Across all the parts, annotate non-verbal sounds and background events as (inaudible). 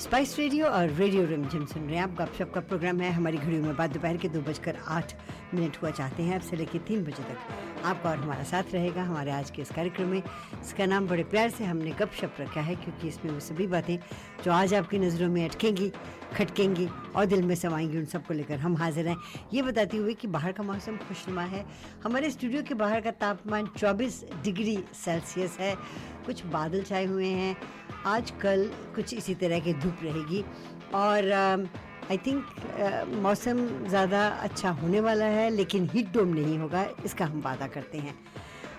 Spice radio और radio रिमझिम सुन रहे हैं आप। गपशप का प्रोग्राम है। हमारी घड़ियों में बाद दोपहर के दो बजकर आठ मिनट हुआ चाहते हैं। अब से लेकर तीन बजे तक आपका और हमारा साथ रहेगा हमारे आज के इस कार्यक्रम में। इसका नाम बड़े प्यार से हमने गपशप रखा है, क्योंकि इसमें वो सभी बातें जो आज आपकी नज़रों में अटकेंगी, खटकेंगी और दिल में समाएँगी, उन सबको लेकर हम हाजिर हैं। ये बताते हुए कि बाहर का मौसम खुशनुमा है। हमारे स्टूडियो के बाहर का तापमान 24 डिग्री सेल्सियस है। कुछ बादल छाए हुए हैं। आज कल कुछ इसी तरह की धूप रहेगी। और आई थिंक मौसम ज़्यादा अच्छा होने वाला है, लेकिन हीट डोम नहीं होगा, इसका हम वादा करते हैं।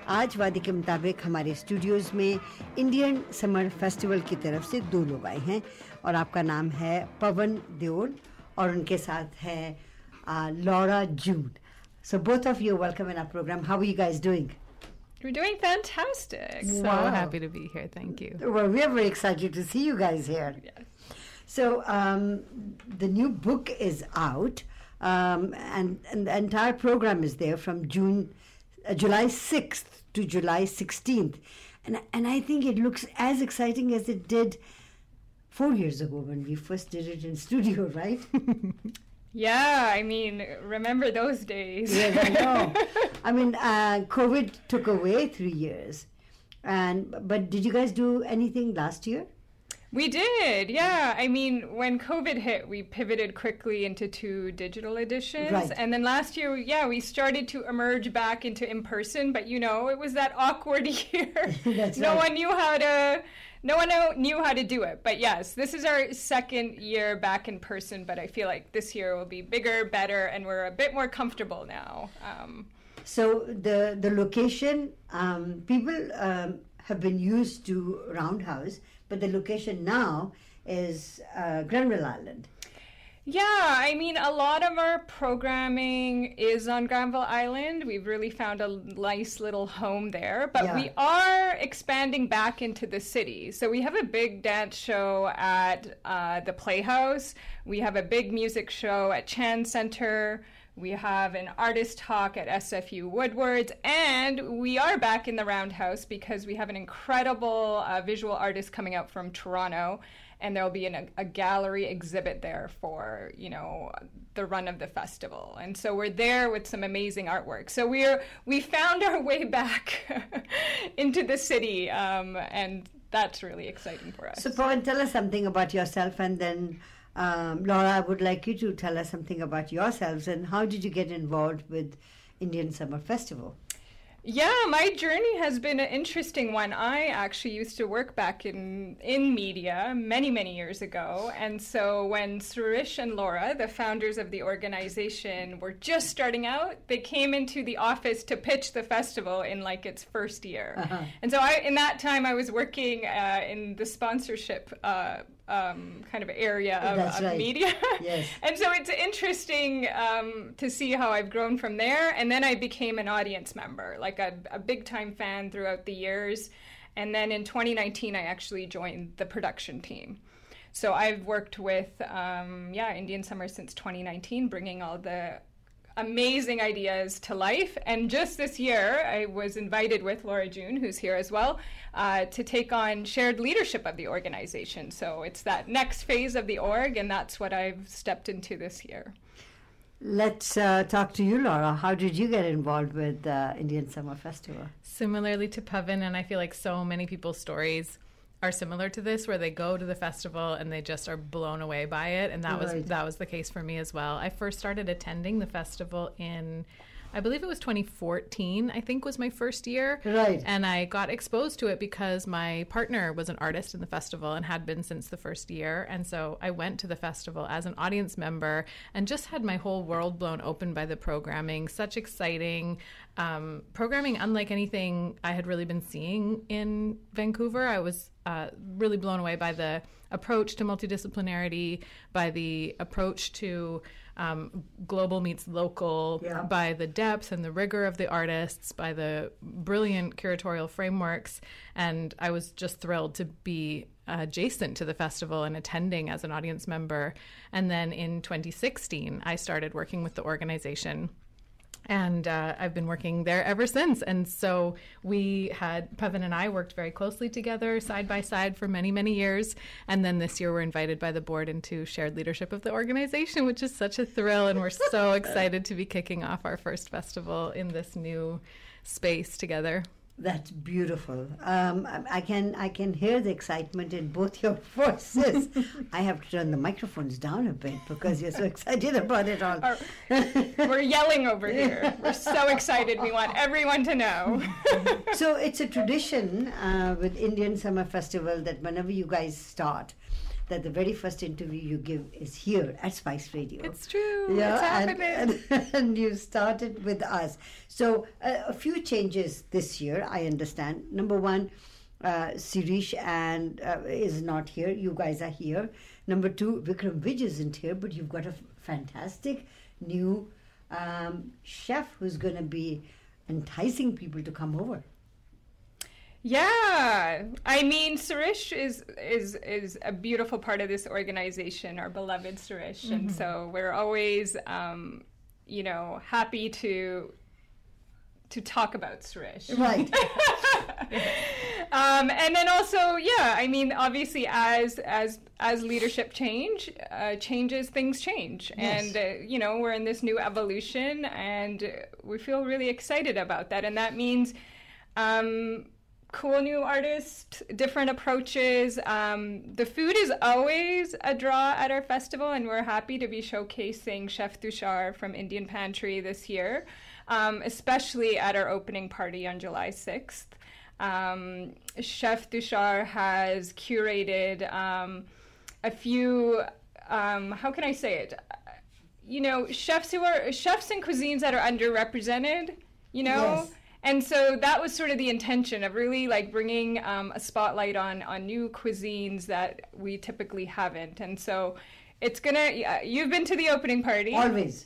आज वादे के मुताबिक हमारे स्टूडियोज़ में इंडियन समर फेस्टिवल की तरफ़ से दो लोग आए हैं, और आपका नाम है पवन देओल, और उनके साथ है Laura June. So both of you welcome in our programme how you guys doing We're doing fantastic. So Wow. happy to be here. Thank you. Well, we are very excited to see you guys here. Yes. So um, the new book is out, um, and, and the entire program is there from June, uh, July sixth to July sixteenth, and and I think it looks as exciting as it did four years ago when we first did it in studio, (laughs) right? (laughs) Yeah, I mean, remember those days. yes, I know. (laughs) I mean, uh, COVID took away three years, and but did you guys do anything last year? we did, yeah. I mean, when COVID hit, we pivoted quickly into two digital editions. Right. And then last year, yeah, we started to emerge back into in person, but you know, it was that awkward (laughs) year. (laughs) No right. one knew how to. No one knew how to do it, but yes, this is our second year back in person. But I feel like this year will be bigger, better, and we're a bit more comfortable now. Um, So the the location, um, people um, have been used to Roundhouse, but the location now is uh, Granville Island. Yeah, I mean, a lot of our programming is on Granville Island. We've really found a nice little home there, but Yeah. we are expanding back into the city. So we have a big dance show at uh, the Playhouse. We have a big music show at Chan Center. We have an artist talk at SFU Woodwards, and we are back in the Roundhouse because we have an incredible uh, visual artist coming out from Toronto, and there will be an, a gallery exhibit there for you know the run of the festival. And so we're there with some amazing artwork. So we're we found our way back (laughs) into the city, um, and that's really exciting for us. So, Pawan, tell us something about yourself, and then um, Laura, I would like you to tell us something about yourselves and how did you get involved with Indian Summer Festival? Yeah, my journey has been an interesting one. I actually used to work back in in media many many years ago, and so when Sirish and Laura, the founders of the organization, were just starting out, they came into the office to pitch the festival in like its first year. Uh-huh. And so I, in that time, I was working uh, in the sponsorship uh, um, kind of area of, of right. media. (laughs) Yes. And so it's interesting um, to see how I've grown from there. And then I became an audience member, like a, a big time fan throughout the years. And then in 2019, I actually joined the production team. So I've worked with, um, yeah, Indian Summer since 2019, bringing all the amazing ideas to life. And just this year, I was invited with Laura June, who's here as well, uh, to take on shared leadership of the organization. So it's that next phase of the org, and that's what I've stepped into this year. Let's uh, talk to you, Laura. How did you get involved with uh, Indian Summer Festival? Similarly to Pawan, and I feel like so many people's stories are similar to this, where they go to the festival and they just are blown away by it, and that Right. was that was the case for me as well. I first started attending the festival in. I believe it was 2014, I think was my first year. Right. And I got exposed to it because my partner was an artist in the festival and had been since the first year. And so I went to the festival as an audience member and just had my whole world blown open by the programming. Such exciting um, programming, unlike anything I had really been seeing in Vancouver. I was uh, really blown away by the approach to multidisciplinarity, by the approach to um, global meets local, Yeah. by the depth and the rigor of the artists, by the brilliant curatorial frameworks. And I was just thrilled to be adjacent to the festival and attending as an audience member. And then in 2016, I started working with the organization and uh, I've been working there ever since. And so we had Pawan and I worked very closely together, side by side, for many, many years. And then this year, we're invited by the board into shared leadership of the organization, which is such a thrill. And we're so (laughs) excited to be kicking off our first festival in this new space together. That's beautiful. Um, I can I can hear the excitement in both your (laughs) voices. I have to turn the microphones down a bit because you're so excited about it all. We're yelling over here. We're so excited. We want everyone to know. so it's a tradition uh, with Indian Summer Festival that whenever you guys start, that the very first interview you give is here at Spice Radio. It's true. Yeah, it's happening. (laughs) And, and, you started with us. So uh, a few changes this year, I understand. Number one, uh, Sirish and uh, is not here. You guys are here. Number two, Vikram Vij isn't here, but you've got a f- fantastic new um, chef who's going to be enticing people to come over. Yeah, I mean, Sirish is is is a beautiful part of this organization, our beloved Sirish, mm-hmm. and so we're always, um, you know, happy to to talk about Sirish. Right. (laughs) um, and then also, yeah, I mean, obviously, as as as leadership change uh, changes, things change, yes. and uh, you know, we're in this new evolution, and we feel really excited about that, and that means. Um, cool new artists, different approaches. Um, the food is always a draw at our festival, and we're happy to be showcasing Chef Tushar from Indian Pantry this year, um, especially at our opening party on July 6th. Um, Chef Tushar has curated um, a few, um, how can I say it? You know, chefs who are chefs and cuisines that are underrepresented, you know? Yes and so that was sort of the intention of really like bringing um, a spotlight on on new cuisines that we typically haven't. And so it's gonna yeah, you've been to the opening party. Always.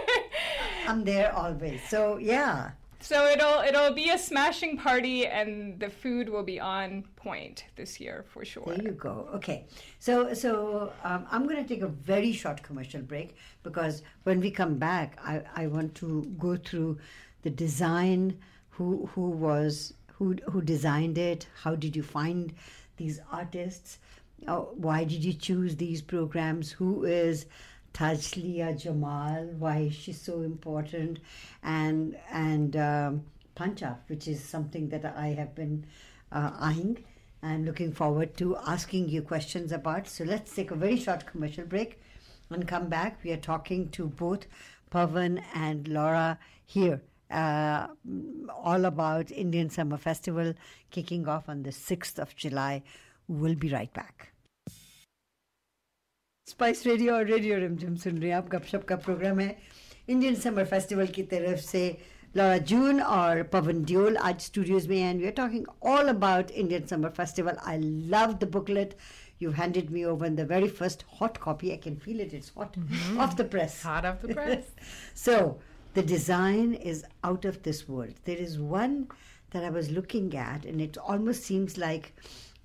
(laughs) I'm there always. So yeah. So it'll it'll be a smashing party and the food will be on point this year for sure. There you go. Okay. So so um, i'm going to take a very short commercial break because when we come back i i want to go through the design, who who was who who designed it, how did you find these artists, oh, why did you choose these programs, who is Tajlia Jamal, why is she so important, and and um, Pancha, which is something that I have been uh, eyeing. I'm looking forward to asking you questions about. So let's take a very short commercial break and come back. We are talking to both Pawan and Laura here uh, all about Indian Summer Festival kicking off on the 6th of July. We'll be right back. Spice Radio Radio Rimjim Sun Riyab Gapshap Ka program. Indian Summer Festival ki taraf se Laura June or Pawan Deol aaj studios mein we are talking all about Indian Summer Festival. I love the booklet. You've handed me over in the very first hot copy. I can feel it. It's hot mm-hmm. off the press. Hot off the press. (laughs) so, the design is out of this world. There is one that I was looking at, and it almost seems like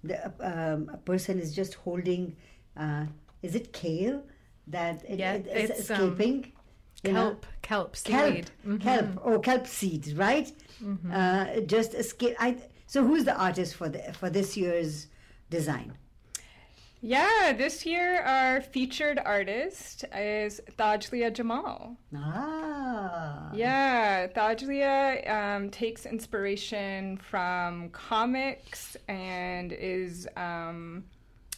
the, um, a person is just holding. Uh, is it kale that it, yeah, it, it's um, escaping? Um, kelp, kelp seed. Kelp, mm-hmm. kelp, oh, kelp seeds, right? Mm-hmm. Uh, just escape. I, so, who's the artist for the for this year's design? Yeah, this year our featured artist is Tajlia Jamal. Ah. Yeah, Tajlia um, takes inspiration from comics and is, um,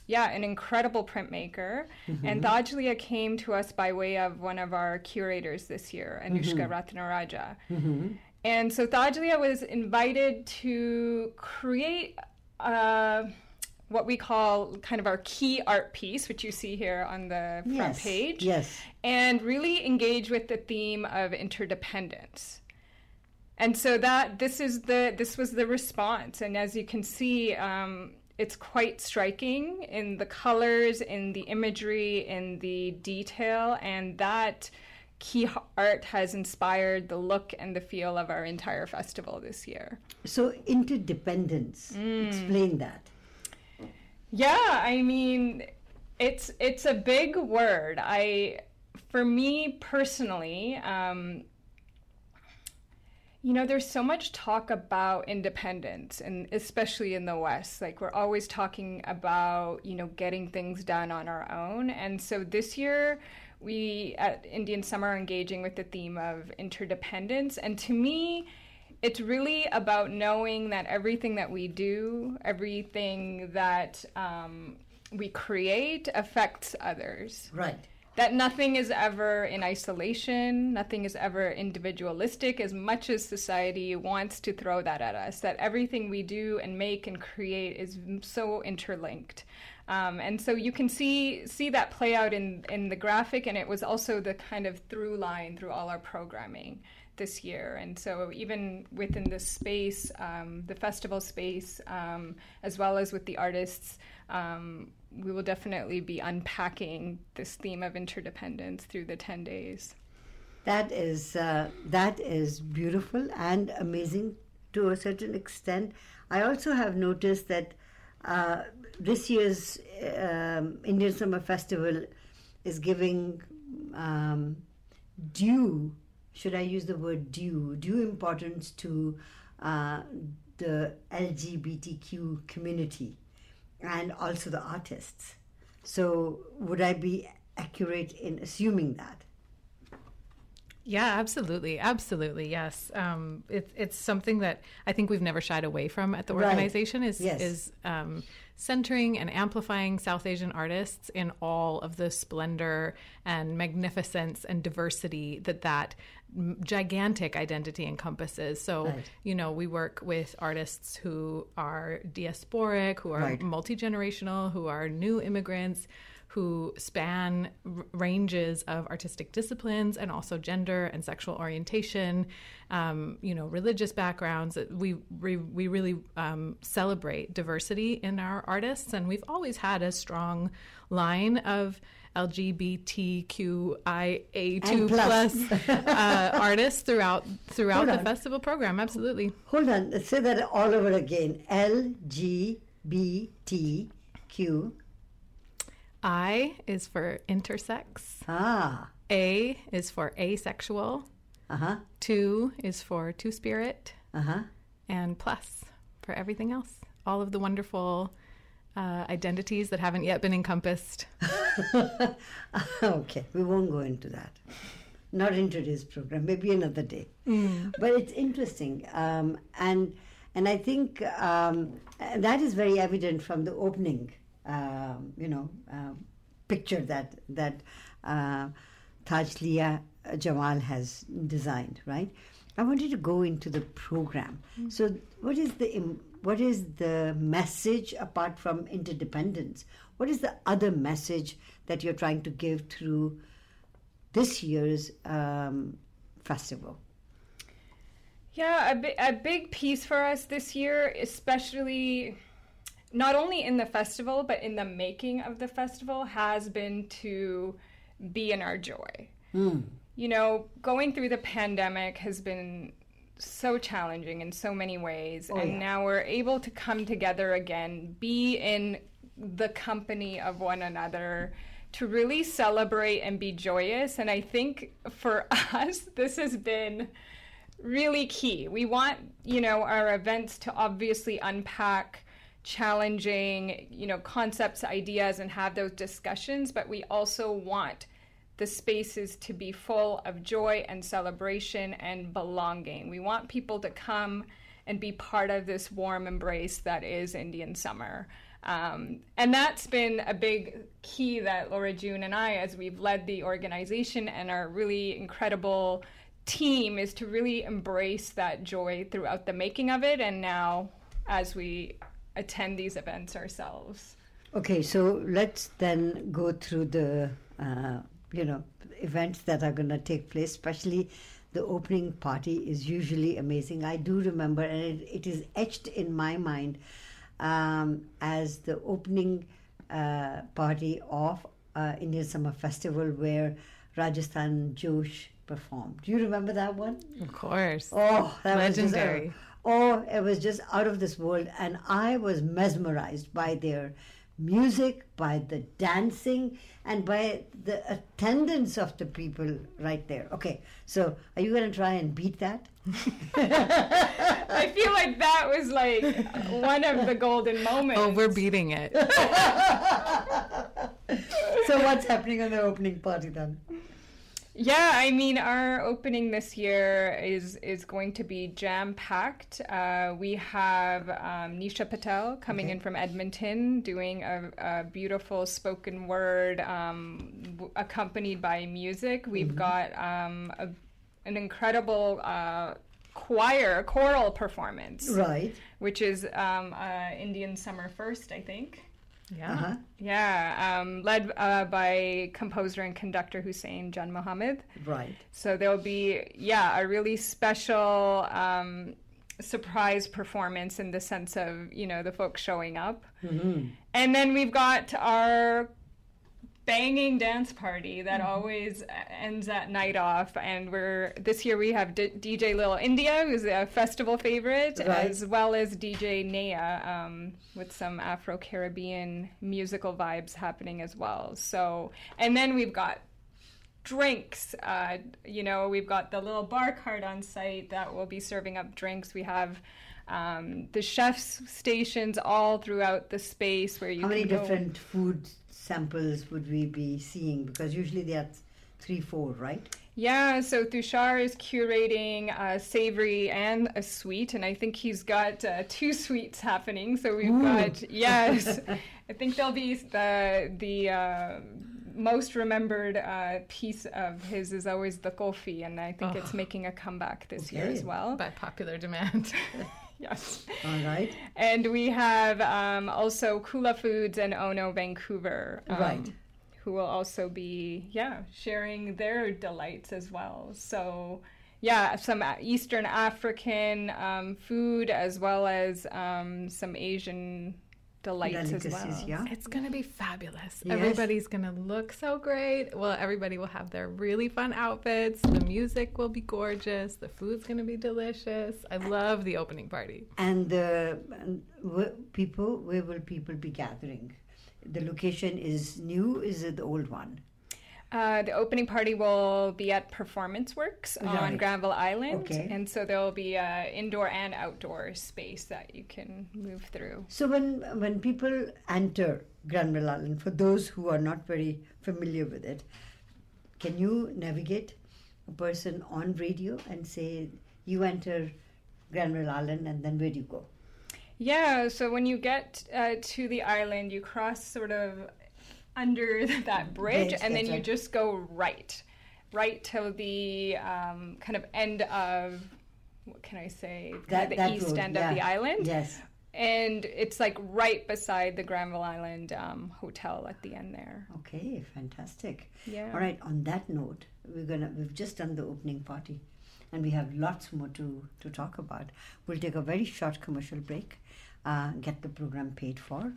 yeah, an incredible printmaker. Mm-hmm. And Tajlia came to us by way of one of our curators this year, Anushka mm-hmm. Ratnaraja. Mm-hmm. And so Tajlia was invited to create. Uh, what we call kind of our key art piece, which you see here on the front yes, page. Yes. And really engage with the theme of interdependence. And so that this is the this was the response, and as you can see, um, it's quite striking in the colors, in the imagery, in the detail, and that key art has inspired the look and the feel of our entire festival this year. So interdependence, mm. explain that. Yeah, I mean, it's it's a big word. I, for me personally, um, You know, there's so much talk about independence, and especially in the West. Like, we're always talking about, you know, getting things done on our own. And so this year, we at Indian Summer are engaging with the theme of interdependence. And to me, it's really about knowing that everything that we do, everything that um, we create affects others. Right. That nothing is ever in isolation, nothing is ever individualistic, as much as society wants to throw that at us. That everything we do and make and create is so interlinked. Um, and so you can see see that play out in in the graphic, and it was also the kind of through line through all our programming this year. And so, even within the space, um, the festival space, um, as well as with the artists, um, we will definitely be unpacking this theme of interdependence through the 10 days. That is uh, that is beautiful and amazing to a certain extent. I also have noticed that uh, this year's um, Indian Summer Festival is giving um, due should I use the word due, due importance to uh, the LGBTQ community and also the artists. So, would I be accurate in assuming that? Yeah, absolutely, absolutely, yes. Um, it's it's something that I think we've never shied away from at the organization. Right. Is yes. is um, centering and amplifying South Asian artists in all of the splendor and magnificence and diversity that that gigantic identity encompasses. So, right. you know, we work with artists who are diasporic, who are right. multi generational, who are new immigrants who span r- ranges of artistic disciplines and also gender and sexual orientation, um, you know, religious backgrounds. We we, we really um, celebrate diversity in our artists, and we've always had a strong line of LGBTQIA2 plus (laughs) uh, artists throughout throughout the festival program. Absolutely. Hold on. Let's say that all over again. LGBTQ I is for intersex. Ah. A is for asexual. Uh huh. Two is for two spirit. Uh huh. And plus for everything else. All of the wonderful uh, identities that haven't yet been encompassed. (laughs) okay, we won't go into that. Not in today's program, maybe another day. Mm. But it's interesting, um, and and I think um, that is very evident from the opening um, you know, uh, picture that that uh, Tajlia Jamal has designed, right? I wanted to go into the program. Mm-hmm. So, what is the what is the message apart from interdependence? What is the other message that you're trying to give through this year's um, festival? Yeah, a, bi- a big piece for us this year, especially not only in the festival, but in the making of the festival, has been to be in our joy. Mm. You know, going through the pandemic has been so challenging in so many ways. Oh, and yeah. now we're able to come together again, be in the company of one another to really celebrate and be joyous. And I think for (laughs) us, this has been really key. We want, you know, our events to obviously unpack challenging, you know, concepts, ideas, and have those discussions, but we also want the spaces to be full of joy and celebration and belonging. We want people to come and be part of this warm embrace that is Indian summer. Um, and that's been a big key that Laura June and I, as we've led the organization and our really incredible team, is to really embrace that joy throughout the making of it. And now, as we attend these events ourselves. Okay, so let's then go through the uh, you know events that are going to take place, especially the opening party is usually amazing. I do remember, and it, it is etched in my mind um, as the opening uh, party of uh, Indian Summer Festival where Rajasthan Josh performed. Do you remember that one? Of course. Oh, that legendary. Was just, oh, it was just out of this world, and I was mesmerized by their music, by the dancing, and by the attendance of the people right there. Okay, so are you going to try and beat that? (laughs) I feel like that was like one of the golden moments. Oh, we're beating it. (laughs) so what's happening on the opening party then? Yeah, I mean, our opening this year is is going to be jam packed. Uh, we have um, Nisha Patel coming Okay. in from Edmonton, doing a, a beautiful spoken word, um, w- accompanied by music. We've Mm-hmm. got um, a, an incredible uh, choir choral performance, Right. which is um, uh, Indian Summer First, I think. Yeah. Uh-huh. Yeah, um, led uh, by composer and conductor Hussein Janmohamed. Right. So there'll be, yeah, a really special um, surprise performance in the sense of, you know, the folks showing up. Mm-hmm. And then we've got our banging dance party that Mm-hmm. always ends that night off. And we're, this year we have D- DJ Little India, who's a festival favorite, Right. as well as DJ Naya um, with some Afro Caribbean musical vibes happening as well. So, and then we've got drinks. Uh, you know, we've got the little bar cart on site that will be serving up drinks. We have um, the chef's stations all throughout the space where you How can many different food samples would we be seeing? Because usually they are three, four, right? Yeah, so Tushar is curating a savory and a sweet, and I think he's got uh, two (laughs) sweets happening. So we've Ooh. got yes, (laughs) I think they'll be the the uh, most remembered uh, piece of his is always the coffee, and I think it's Oh. making a comeback this year as well. By popular demand. (laughs) yes. All right. And we have um, also Kula Foods and Ono Vancouver. um, Right. Who will also be, yeah, sharing their delights as well. So, yeah, some Eastern African um, food as well as um, some Asian delights as well. Yeah. It's going to be fabulous. Yes. Everybody's going to look so great. Well, everybody will have their really fun outfits. The music will be gorgeous. The food's going to be delicious. I love the opening party. And the and people, where will people be gathering? The location is new. Is it the old one? Uh, the opening party will be at Performance Works on Granville Island. Okay. And so there will be uh, indoor and outdoor space that you can move through. So when when people enter Granville Island, for those who are not very familiar with it, can you navigate a person on radio and say you enter Granville Island and then where do you go? Yeah, so when you get uh, to the island, you cross sort of under (laughs) that bridge, Bridge, and then you right. just go right, right till the um, kind of end of what can I say, of the east road, end yeah. of the island, Yes. and it's like right beside the Granville Island um, Hotel at the end there. Okay, fantastic. Yeah. All right. On that note, we're gonna we've just done the opening party, and we have lots more to to talk about. We'll take a very short commercial break, uh, get the program paid for,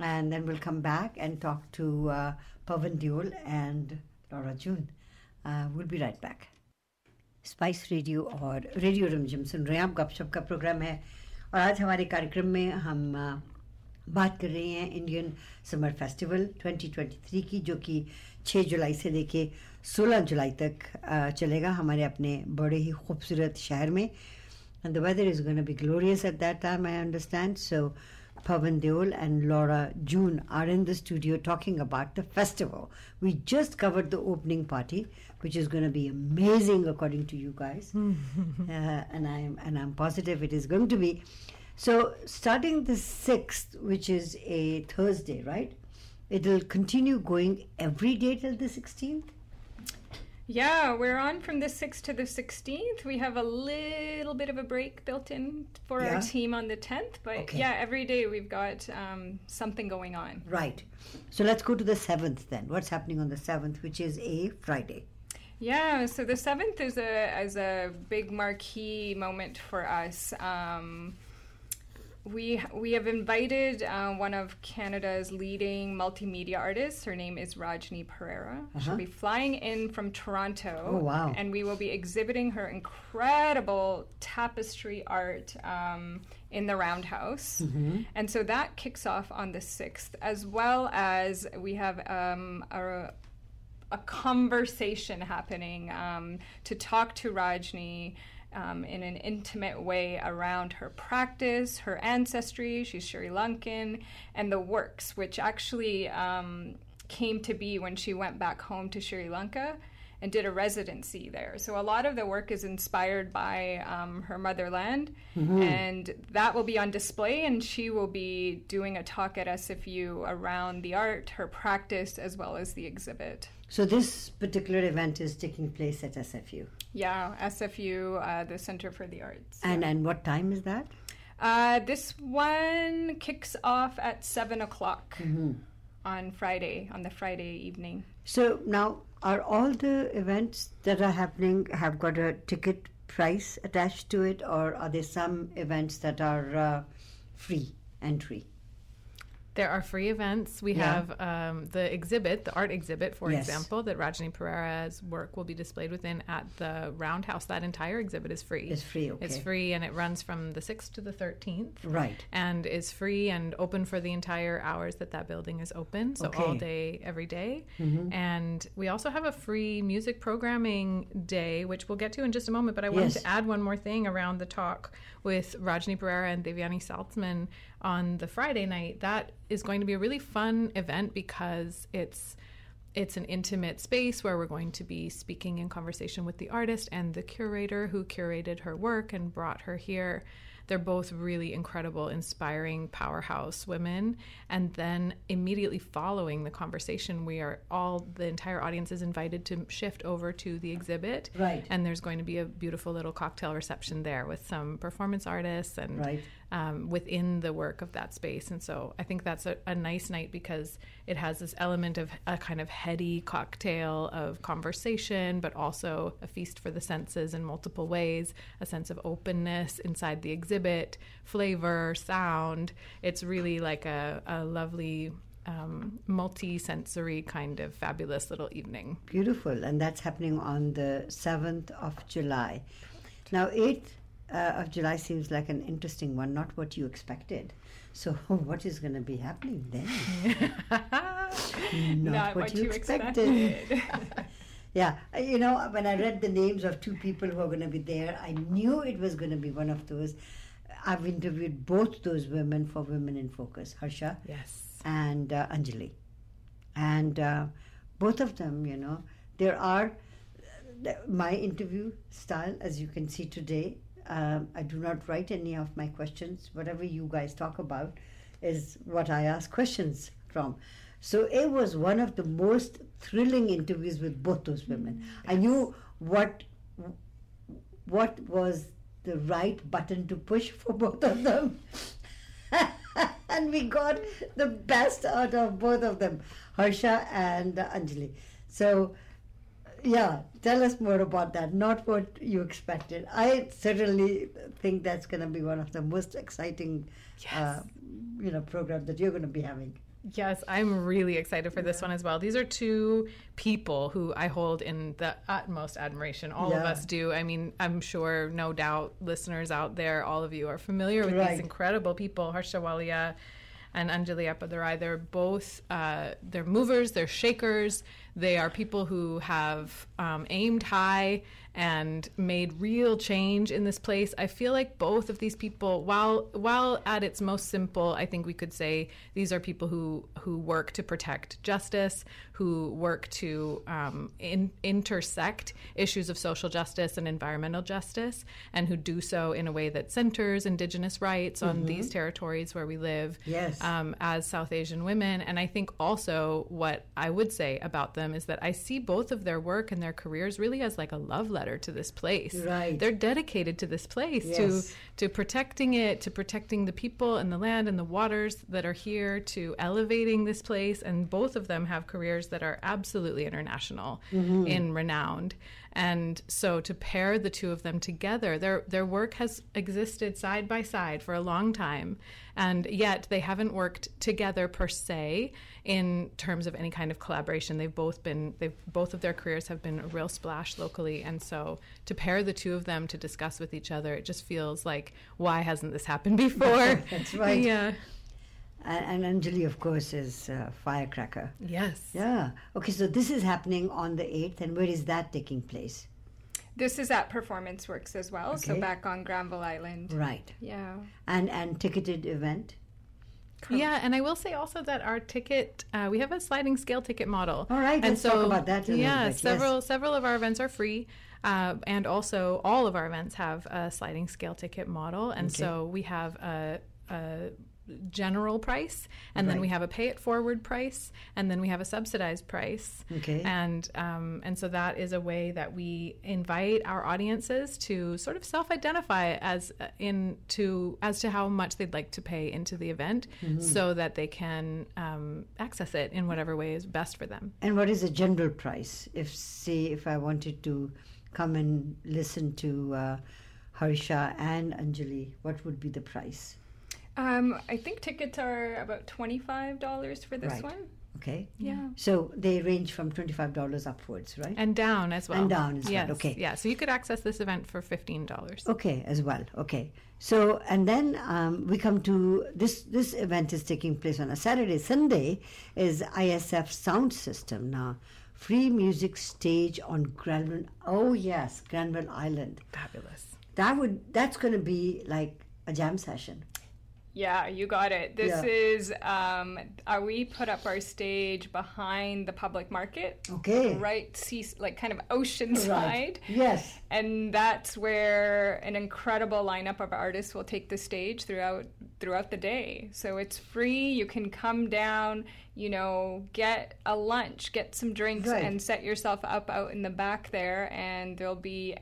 and then we'll come back and talk to uh, Pavan Deol and Laura June. Uh, we'll be right back. Spice Radio और radio Rimjhim सुन रहे हैं आप गपशप का programme है और आज हमारे कार्यक्रम में हम अ, बात कर रहे हैं इंडियन समर फेस्टिवल 2023 की जो कि 6 जुलाई से लेके 16 जुलाई तक अ, चलेगा हमारे अपने बड़े ही खूबसूरत शहर में the weather is going to be glorious at that time i understand so pawan deol and laura june are in the studio talking about the festival. We just covered the opening party which is going to be amazing according to you guys. (laughs) Uh, and i'm and i'm positive it is going to be. So starting the 6th which is a thursday right? It'll continue going every day till the 16th Yeah, we're on from the 6th to the 16th. We have a little bit of a break built in for Yeah. our team on the 10th, but Okay. yeah, every day we've got um, something going on. right so let's go to the 7th then what's happening on the 7th which is a friday Yeah, so the 7th is a is a big marquee moment for us. Um, we we have invited uh, one of Canada's leading multimedia artists. Her name is Rajni Perera. Uh-huh. She'll be flying in from Toronto. Oh, wow. And we will be exhibiting her incredible tapestry art um, in the Roundhouse. And so that kicks off on the 6th, as well as we have um, a, a conversation happening um, to talk to Rajni. Um, in an intimate way around her practice, her ancestry. She's Sri Lankan, and the works, which actually um, came to be when she went back home to Sri Lanka and did a residency there. So a lot of the work is inspired by um, her motherland, and that will be on display. And she will be doing a talk at SFU around the art, her practice, as well as the exhibit. So this particular event is taking place at SFU. Yeah, SFU, uh, the Center for the Arts. And and what time is that? Uh, this one kicks off at seven o'clock Mm-hmm. on Friday, on the Friday evening. So now, are all the events that are happening have got a ticket price attached to it, or are there some events that are uh, free entry? There are free events. We Yeah. have um, the exhibit, the art exhibit, for Yes. example, that Rajni Perera's work will be displayed within at the Roundhouse. That entire exhibit is free. It's free, okay. It's free, and it runs from the 6th to the 13th. Right. And is free and open for the entire hours that that building is open. So all day, every day. Mm-hmm. And we also have a free music programming day, which we'll get to in just a moment. But I wanted Yes. to add one more thing around the talk with Rajni Perera and Devyani Saltzman on the Friday night. That is going to be a really fun event because it's it's an intimate space where we're going to be speaking in conversation with the artist and the curator who curated her work and brought her here. They're both really incredible, inspiring powerhouse women. And then immediately following the conversation, we are all, the entire audience is invited to shift over to the exhibit. Right. And there's going to be a beautiful little cocktail reception there with some performance artists and Right. Um, within the work of that space. And so I think that's a, a nice night because it has this element of a kind of heady cocktail of conversation, but also a feast for the senses in multiple ways, a sense of openness inside the exhibit, flavor, sound. It's really like a, a lovely. Um, multi-sensory kind of fabulous little evening. Beautiful, and that's happening on the seventh of July. Now, eighth uh, of July seems like an interesting one, not what you expected. So, (laughs) what is going to be happening then? (laughs) Not, what, you expected. (laughs) Yeah, uh, you know, when I read the names of two people who are going to be there, I knew it was going to be one of those. I've interviewed both those women for Women in Focus, Harsha yes. and uh, Anjali. And uh, both of them, you know, there are my interview style, as you can see today. Um, I do not write any of my questions. Whatever you guys talk about is what I ask questions from. So it was one of the most thrilling interviews with both those women. I knew what what was the right button to push for both of them. (laughs) and we got the best out of both of them, Harsha and Anjali. So, yeah, tell us more about that. Not what you expected. I certainly think that's going to be one of the most exciting, uh, you know, programs that you're going to be having. Yes, I'm really excited for this one as well. These are two people who I hold in the utmost admiration. All of us do. I mean, I'm sure, no doubt, listeners out there, all of you are familiar with Right. these incredible people, Harsha Walia and Anjali Appadurai. They're both, uh, they're movers, they're shakers. They are people who have um, aimed high and made real change in this place. I feel like both of these people, while while at its most simple, I think we could say these are people who who work to protect justice, who work to um, in, intersect issues of social justice and environmental justice, and who do so in a way that centers Indigenous rights on these territories where we live Yes. um, as South Asian women. And I think also what I would say about them is that I see both of their work and their careers really as like a love letter to this place. Right. They're dedicated to this place, to Yes. to protecting it, to protecting the people and the land and the waters that are here, to elevating this place. And both of them have careers that are absolutely international mm-hmm. in renowned. And so to pair the two of them together, their their work has existed side by side for a long time. and yet they haven't worked together per se in terms of any kind of collaboration. They've both been they've both of their careers have been a real splash locally, and so to pair the two of them to discuss with each other, it just feels like why hasn't this happened (laughs) before? (laughs) That's right. Yeah. And, and Anjali, of course, is uh, Firecracker. Yes. Yeah. Okay, so this is happening on the 8th, and where is that taking place? This is at Performance Works as well, okay. so back on Granville Island. Right. Yeah. And and ticketed event? Yeah, and I will say also that our ticket, uh, we have a sliding scale ticket model. All right, and let's talk about that a yeah, bit, yes. several several of our events are free, uh, and also all of our events have a sliding scale ticket model, and Okay. so we have a. a general price and then we have a pay it forward price and then we have a subsidized price Okay. and um, and so that is a way that we invite our audiences to sort of self-identify as uh, in to as to how much they'd like to pay into the event, Mm-hmm. so that they can um, access it in whatever way is best for them. And what is the general price? If, say, if I wanted to come and listen to uh, Harsha and Anjali, what would be the price? Um, I think tickets are about $25 for this Right. one. Okay. Yeah. So they range from $25 upwards, right? And down as well. And down as well, okay. Yeah. So you could access this event for fifteen dollars. Okay, as well. Okay. So, and then um, we come to this. This event is taking place on a Saturday. Sunday is ISF Sound System now. Free music stage on Granville. Oh yes, Granville Island. Fabulous. That would. That's going to be like a jam session. Yeah, you got it. This Yeah. is um, uh, we put up our stage behind the public market, Okay. right, sea, like kind of oceanside, Yes. And that's where an incredible lineup of artists will take the stage throughout throughout the day. So it's free. You can come down, you know, get a lunch, get some drinks, Right. and set yourself up out in the back there, and there'll be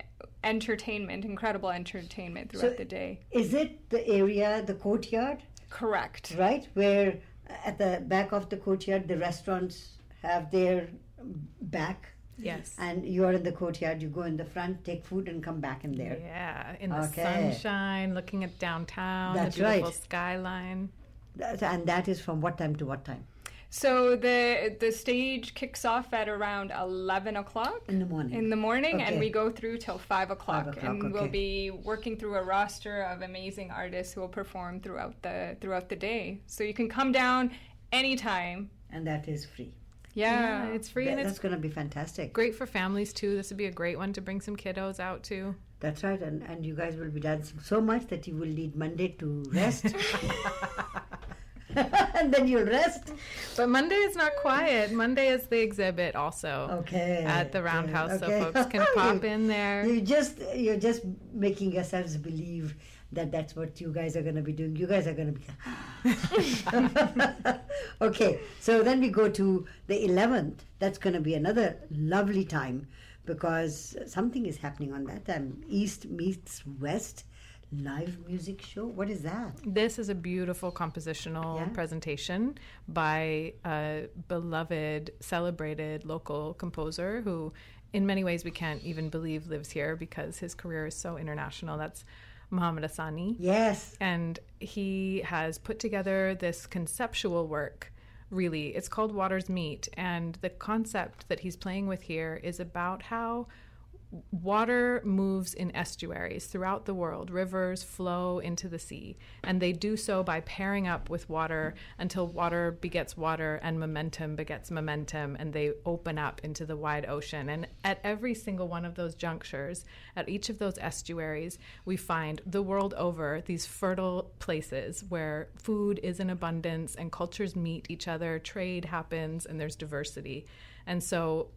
entertainment, incredible entertainment throughout So- the day. Is it the area, the courtyard, Correct. right, where at the back of the courtyard the restaurants have their back, Yes. and you are in the courtyard. You go in the front, take food, and come back in there. Yeah, in the Okay. sunshine, looking at downtown, That's the beautiful right. skyline. That- and that is from what time to what time? So the the stage kicks off at around eleven o'clock In the morning. in the morning, Okay. and we go through till five o'clock. o'clock, and we'll be working through a roster of amazing artists who will perform throughout the throughout the day. So you can come down anytime. and that is free. Yeah, Yeah, it's free That- and it's that's going to be fantastic. great for families too. This would be a great one to bring some kiddos out to. That's right, and, and you guys will be dancing so much that you will need Monday to rest. (laughs) (laughs) and then you'll rest. But Monday is not quiet. Monday is the exhibit also Okay. at the Roundhouse, okay. so folks can (laughs) pop in there. You just you're just making yourselves believe that that's what you guys are going to be doing. You guys are going to be (laughs) okay. So then we go to the 11th. That's going to be another lovely time because something is happening on that time. East meets West live music show. What is that? This is a beautiful compositional Yeah. presentation by a beloved, celebrated local composer who, in many ways, we can't even believe lives here because his career is so international. That's Mohamed Assani. Yes. And he has put together this conceptual work. Really, it's called Waters Meet. And the concept that he's playing with here is about how water moves in estuaries throughout the world. Rivers flow into the sea, and they do so by pairing up with water until water begets water and momentum begets momentum, and they open up into the wide ocean. And at every single one of those junctures, at each of those estuaries, we find the world over these fertile places where food is in abundance and cultures meet each other, trade happens, and there's diversity. And so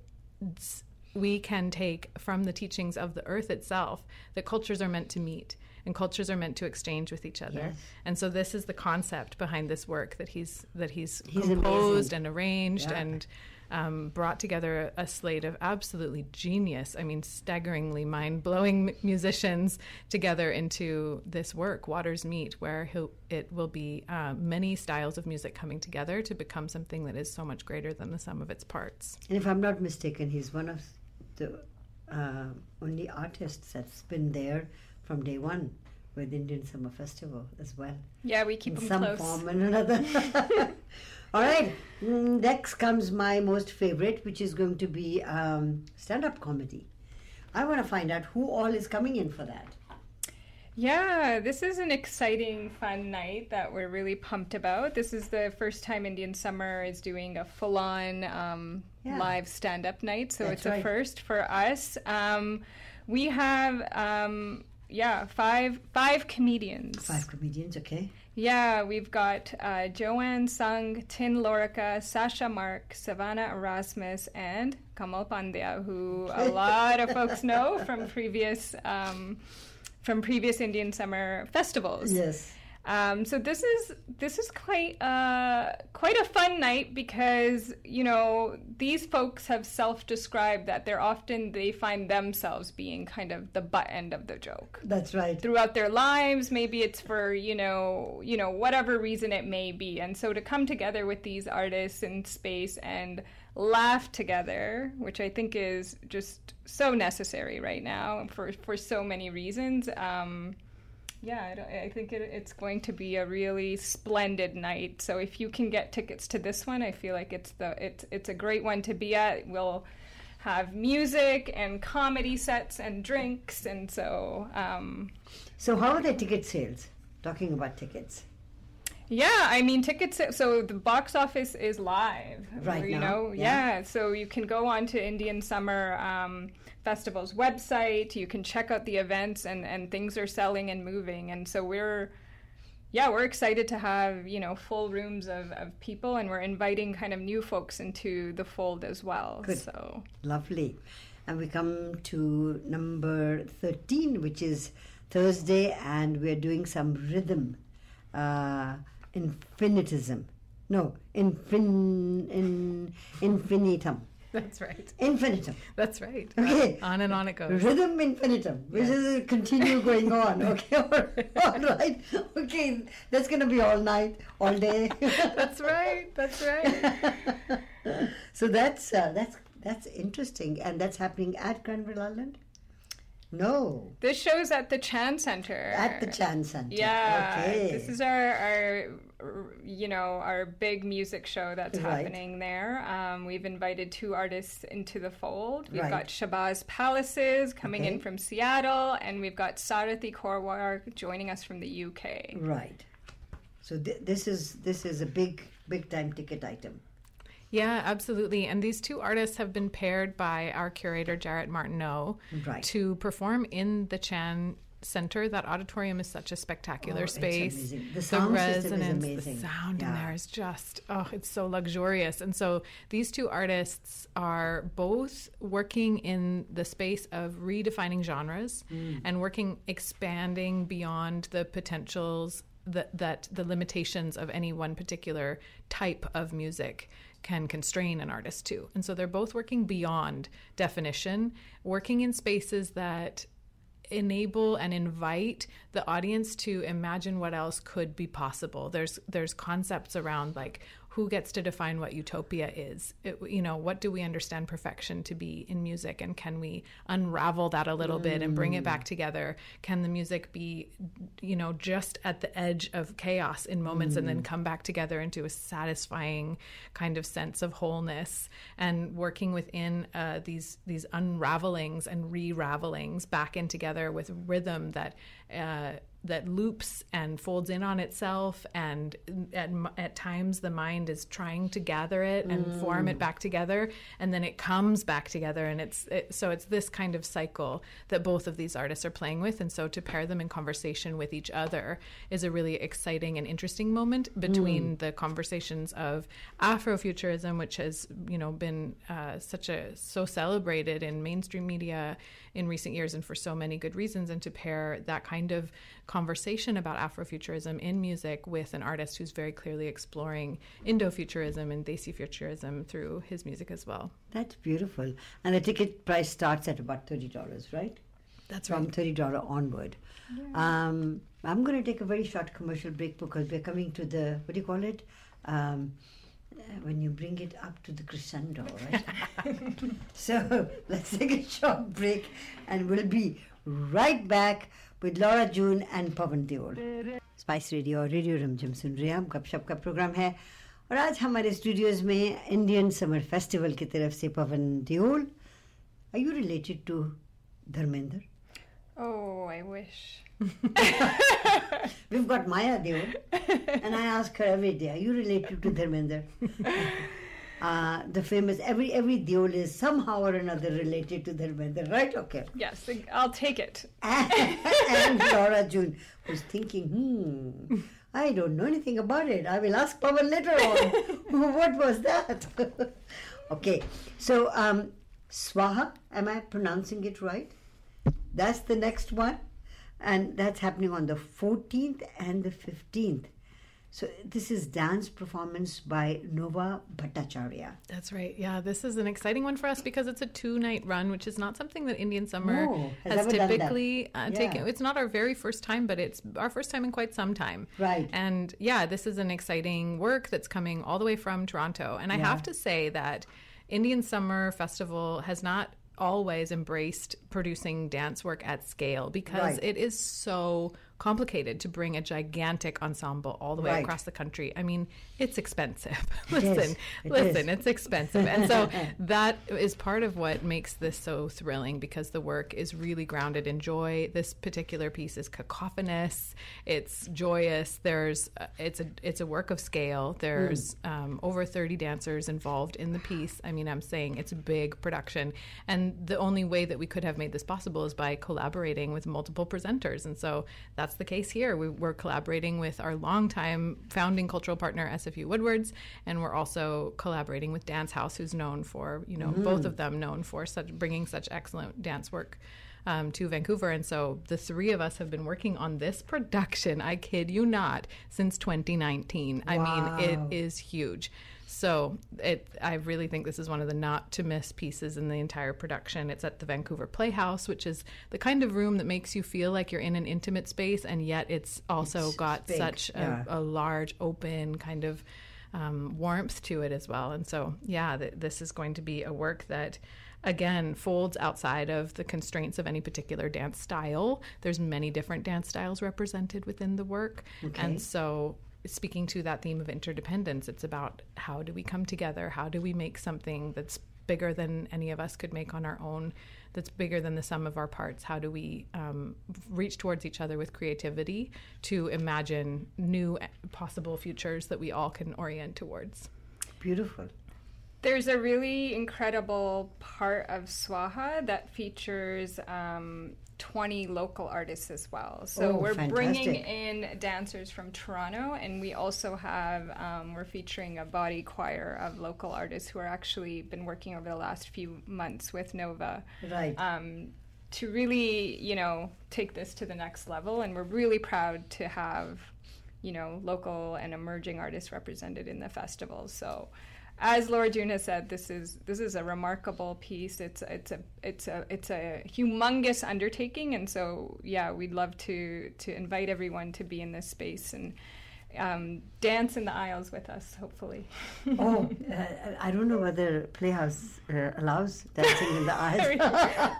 we can take from the teachings of the earth itself that cultures are meant to meet and cultures are meant to exchange with each other. Yes. And so this is the concept behind this work that he's that he's, He's composed amazing. and arranged Yeah. and um, brought together a slate of absolutely genius, I mean, staggeringly mind blowing musicians together into this work, Waters Meet, where it will be uh, many styles of music coming together to become something that is so much greater than the sum of its parts. And if I'm not mistaken, he's one of the uh, only artists that's been there from day one with Indian Summer Festival as well. Yeah, we keep in them some close. form and another. (laughs) All right. mm, Next comes my most favorite, which is going to be um, stand-up comedy. I want to find out who all is coming in for that. Yeah, this is an exciting, fun night that we're really pumped about. This is the first time Indian Summer is doing a full on um, Yeah. live stand up night, so That's it's a first for us. Um, we have, um, yeah, five five comedians. Five comedians, okay? Yeah, we've got uh, Joanne Sung, Tin Lorica, Sasha Mark, Savannah Erasmus, and Kamal Pandya, who a lot of (laughs) folks know from previous um, from previous Indian summer festivals. Yes. Um, so this is this is quite uh, quite a fun night because you know these folks have self-described that they're often they find themselves being kind of the butt end of the joke That's right. throughout their lives maybe it's for you know you know whatever reason it may be and so to come together with these artists in space and laugh together which i think is just so necessary right now for for so many reasons um yeah, I, I think it, it's going to be a really splendid night. So if you can get tickets to this one, I feel like it's the it's it's a great one to be at. We'll have music and comedy sets and drinks, and so um, So, how are the ticket sales? Talking about tickets. Yeah, I mean tickets. So the box office is live, Right You now, know, yeah. yeah. So you can go on to Indian Summer um, Festival's website. You can check out the events, and and things are selling and moving. And so we're yeah, we're excited to have you know full rooms of, of people, and we're inviting kind of new folks into the fold as well. Good. So Lovely. And we come to number 13, which is Thursday, and we're doing some rhythm, uh, infinitism. No, infin, in, infinitum. That's right. Infinitum. That's right. Okay. On and on it goes. Rhythm infinitum, which is a continue going on. (laughs) Okay, all right. all right. Okay, that's going to be all night, all day. (laughs) That's right. That's right. (laughs) so that's uh, that's that's interesting, and that's happening at Granville Island. No, this show's at the Chan Center. at the Chan Center. Yeah, Okay. this is our, our, you know, our big music show that's Right. happening there. Um, we've invited two artists into the fold. We've Right. got Shabazz Palaces coming in from Seattle, and we've got Sarathy Korwar joining us from the UK. right. So th- this is this is a big big time ticket item. Yeah, absolutely. And these two artists have been paired by our curator, Jarrett Martineau, Right. to perform in the Chan Center. That auditorium is such a spectacular Oh, it's space. amazing. The sound is resonance, amazing. the sound in there is just, oh, it's so luxurious. And so these two artists are both working in the space of redefining genres Mm. and working, expanding beyond the potentials that, that the limitations of any one particular type of music can constrain an artist to. And so they're both working beyond definition, working in spaces that enable and invite the audience to imagine what else could be possible. There's there's concepts around like who gets to define what utopia is. It, you know, what do we understand perfection to be in music, and can we unravel that a little bit and bring it back together? Can the music be, you know, just at the edge of chaos in moments, and then come back together into a satisfying kind of sense of wholeness? And working within uh, these these unravelings and re-ravelings back in together with rhythm that. Uh, that loops and folds in on itself and at, at times the mind is trying to gather it and form it back together and then it comes back together and it's it, so it's this kind of cycle that both of these artists are playing with. And so to pair them in conversation with each other is a really exciting and interesting moment between the conversations of afrofuturism which has you know been uh, such a so celebrated in mainstream media in recent years and for so many good reasons. And to pair that kind of conversation about Afrofuturism in music with an artist who's very clearly exploring Indo-futurism and Desi futurism through his music as well. That's beautiful. And the ticket price starts at about thirty dollars, right? That's From thirty dollar onward. Um, I'm going to take a very short commercial break because we're coming to the what do you call it? Um, uh, when you bring it up to the crescendo, right? (laughs) (laughs) so let's take a short break, and we'll be right back with Laura June and Pavan Deol. Spice Radio और radio Rimjhim सुन रहे हैं हम गपशप का programme है और आज हमारे स्टूडियोज में इंडियन समर फेस्टिवल की तरफ़ से Pavan Deol are you related to Dharmendra Oh, I wish. We've got Maya Deol, and I ask her every day, "Are you related to Dharmender?" Uh, the famous every every Deol is somehow or another related to Dharmender, right? Okay. Yes, I'll take it. (laughs) and Laura June was thinking, "Hmm, I don't know anything about it. I will ask Pawan later on. (laughs) what was that?" (laughs) okay, so um, Swaha, am I pronouncing it right? That's the next one, and that's happening on the 14th and the 15th. So this is dance performance by Nova Bhattacharya. That's right. Yeah, this is an exciting one for us because it's a two-night run, which is not something that Indian Summer No, has has ever done that. typically uh, Yeah. taken. It's not our very first time, but it's our first time in quite some time. Right. And yeah, this is an exciting work that's coming all the way from Toronto. And I Yeah. have to say that Indian Summer Festival has not always embraced producing dance work at scale because Right. it is so complicated to bring a gigantic ensemble all the way Right. across the country. I mean, it's expensive. (laughs) Listen, It listen, is. it's expensive. And so (laughs) that is part of what makes this so thrilling because the work is really grounded in joy. This particular piece is cacophonous. It's joyous. There's uh, it's a it's a work of scale. There's um, over 30 dancers involved in the piece. I mean, I'm saying it's a big production. And the only way that we could have made this possible is by collaborating with multiple presenters. And so that's the case here. We, we're collaborating with our longtime founding cultural partner, SFU Woodwards, and we're also collaborating with Dance House, who's known for, you know, both of them known for such bringing such excellent dance work. Um, to Vancouver. And so the three of us have been working on this production, I kid you not, since 2019. I mean, it is huge. So it, I really think this is one of the not to miss pieces in the entire production. It's at the Vancouver Playhouse, which is the kind of room that makes you feel like you're in an intimate space, and yet it's also It's got big, such yeah. a, a large, open kind of um, warmth to it as well. And so, yeah, th- this is going to be a work that again folds outside of the constraints of any particular dance style there's many different dance styles represented within the work Okay. and so speaking to that theme of interdependence. It's about how do we come together? How do we make something that's bigger than any of us could make on our own that's bigger than the sum of our parts? How do we um, reach towards each other with creativity to imagine new eh, possible futures that we all can orient towards? Beautiful. There's a really incredible part of Swaha that features um, 20 local artists as well. So Oh, we're bringing in dancers from Toronto, and we also have um, we're featuring a body choir of local artists who are actually been working over the last few months with Nova Right. um, to really, you know, take this to the next level. And we're really proud to have, you know, local and emerging artists represented in the festival. So, as Laura June has said, this is this is a remarkable piece. It's it's a it's a it's a humongous undertaking, and so yeah, we'd love to to invite everyone to be in this space and. Um, dance in the aisles with us, hopefully. oh, uh, (laughs) I don't know whether Playhouse uh, allows dancing in the aisles.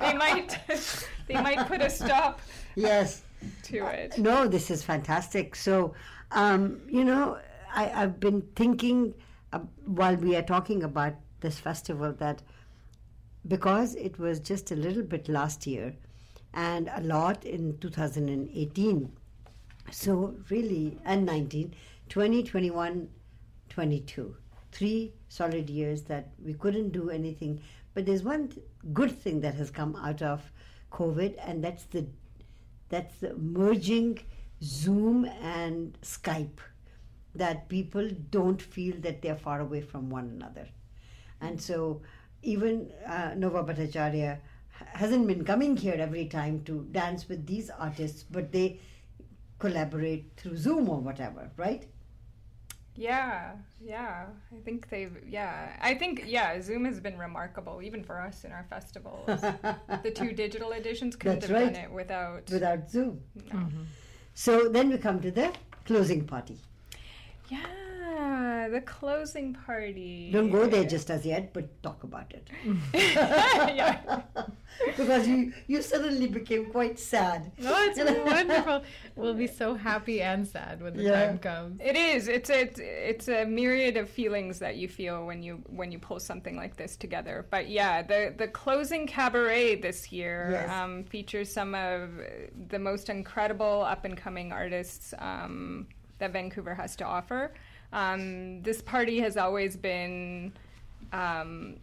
they might (laughs) they might put a stop yes. to it. No, this is fantastic. So, um, you know, I, I've been thinking uh, while we are talking about this festival that because it was just a little bit last year and a lot in 2018, so really, and 19, 20, 21, 22. Three solid years that we couldn't do anything. But there's one th- good thing that has come out of COVID, and that's the that's the merging Zoom and Skype. That people don't feel that they're far away from one another, and so even uh, Nova Bhattacharya hasn't been coming here every time to dance with these artists, but they collaborate through Zoom or whatever, right? Yeah, yeah. I think they've, yeah. I think, yeah, Zoom has been remarkable, even for us in our festivals. (laughs) the two digital editions couldn't That's have right. done it without. Without Zoom. no. So then we come to the closing party. Yeah, the closing party. Don't go there just as yet, but talk about it. (laughs) (laughs) because you, you suddenly became quite sad. Oh, it's (laughs) wonderful. We'll be so happy and sad when the Yeah. time comes. It is. It's a it's a myriad of feelings that you feel when you when you pull something like this together. But yeah, the the closing cabaret this year Yes. um, features some of the most incredible up and coming artists um, that Vancouver has to offer. Um, this party has always been um,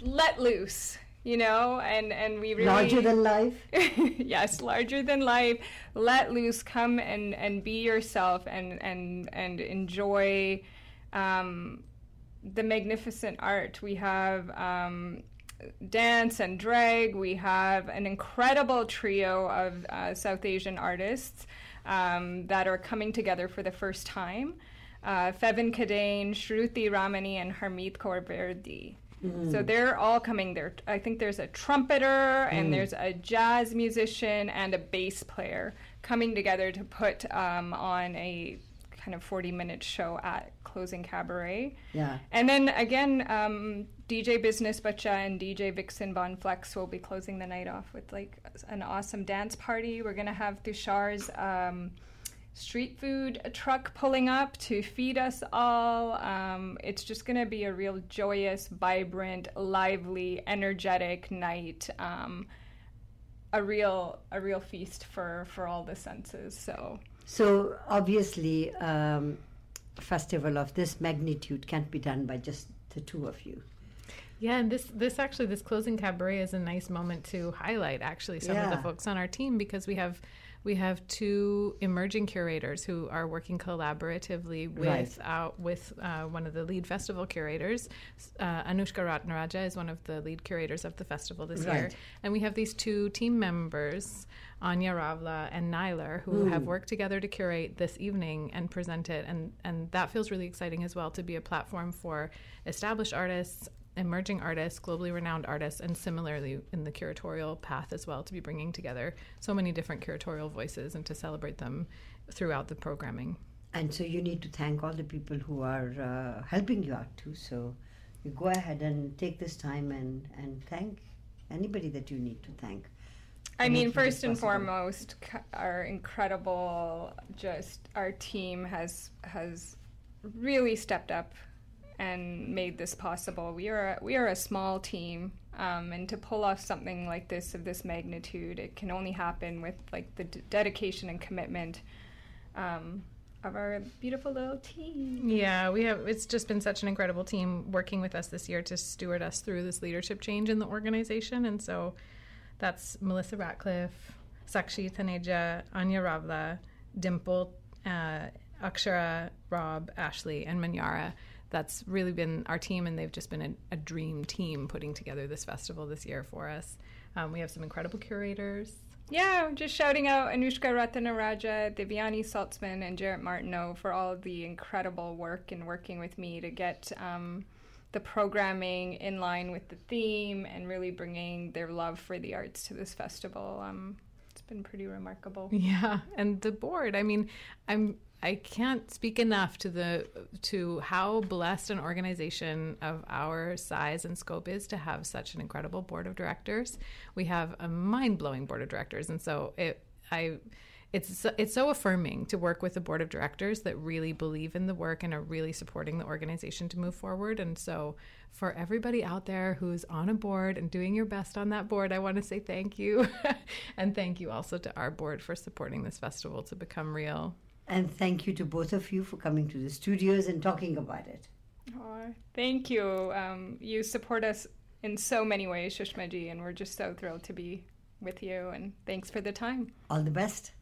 let loose, you know, and and we really Larger than life. (laughs) yes, larger than life. Let loose. Come and, and be yourself and and and enjoy um, the magnificent art. We have um, dance and drag. We have an incredible trio of uh, South Asian artists um, that are coming together for the first time. Uh, Fevin Kadane, Shruti Ramani, and Harmeet Kaur Verdi. So they're all coming there. I think there's a trumpeter and there's a jazz musician and a bass player coming together to put um, on a kind of 40 minute show at Closing Cabaret. Yeah. And then again, um, DJ Business Bacha and DJ Vixen Bon Flex will be closing the night off with like an awesome dance party. We're gonna have Tushar's um, street food truck pulling up to feed us all. Um, it's just gonna be a real joyous, vibrant, lively, energetic night. Um, a real a real feast for for all the senses. So So obviously, um, festival of this magnitude can't be done by just the two of you. Yeah, and this this actually this closing cabaret is a nice moment to highlight actually some of the folks on our team because we have we have two emerging curators who are working collaboratively with Right. uh, with uh, one of the lead festival curators. Uh, Anushka Ratnaraja is one of the lead curators of the festival this year, and we have these two team members, Anya Ravla and Nyler, who have worked together to curate this evening and present it, and and that feels really exciting as well to be a platform for established artists emerging artists, globally renowned artists, and similarly in the curatorial path as well, to be bringing together so many different curatorial voices and to celebrate them throughout the programming. And so you need to thank all the people who are uh, helping you out too. So you go ahead and take this time and, and thank anybody that you need to thank. I mean, first and foremost, our incredible, just our team has has really stepped up and made this possible. We are a, we are a small team, um, and to pull off something like this of this magnitude, it can only happen with like the d- dedication and commitment um, of our beautiful little team. Yeah, we have. It's just been such an incredible team working with us this year to steward us through this leadership change in the organization, and so that's Melissa Ratcliffe, Sakshi Taneja, Anya Ravla, Dimple, uh, Akshara, Rob, Ashley, and Manyara. That's really been our team, and they've just been a, a dream team putting together this festival this year for us. Um, we have some incredible curators. Yeah, just shouting out Anushka Ratanaraja, Devyani Saltzman, and Jarrett Martineau for all of the incredible work and working with me to get um, the programming in line with the theme and really bringing their love for the arts to this festival. Um, it's been pretty remarkable. Yeah, and the board. I mean, I'm I can't speak enough to the to how blessed an organization of our size and scope is to have such an incredible board of directors. We have a mind-blowing board of directors and so it I it's so- it's so affirming to work with a board of directors that really believe in the work and are really supporting the organization to move forward. And so, for everybody out there who's on a board and doing your best on that board, I want to say thank you, (laughs) and thank you also to our board for supporting this festival to become real. And thank you to both of you for coming to the studios and talking about it. Aw, thank you. Um, you support us in so many ways, Sushmaji, and we're just so thrilled to be with you. And thanks for the time. All the best.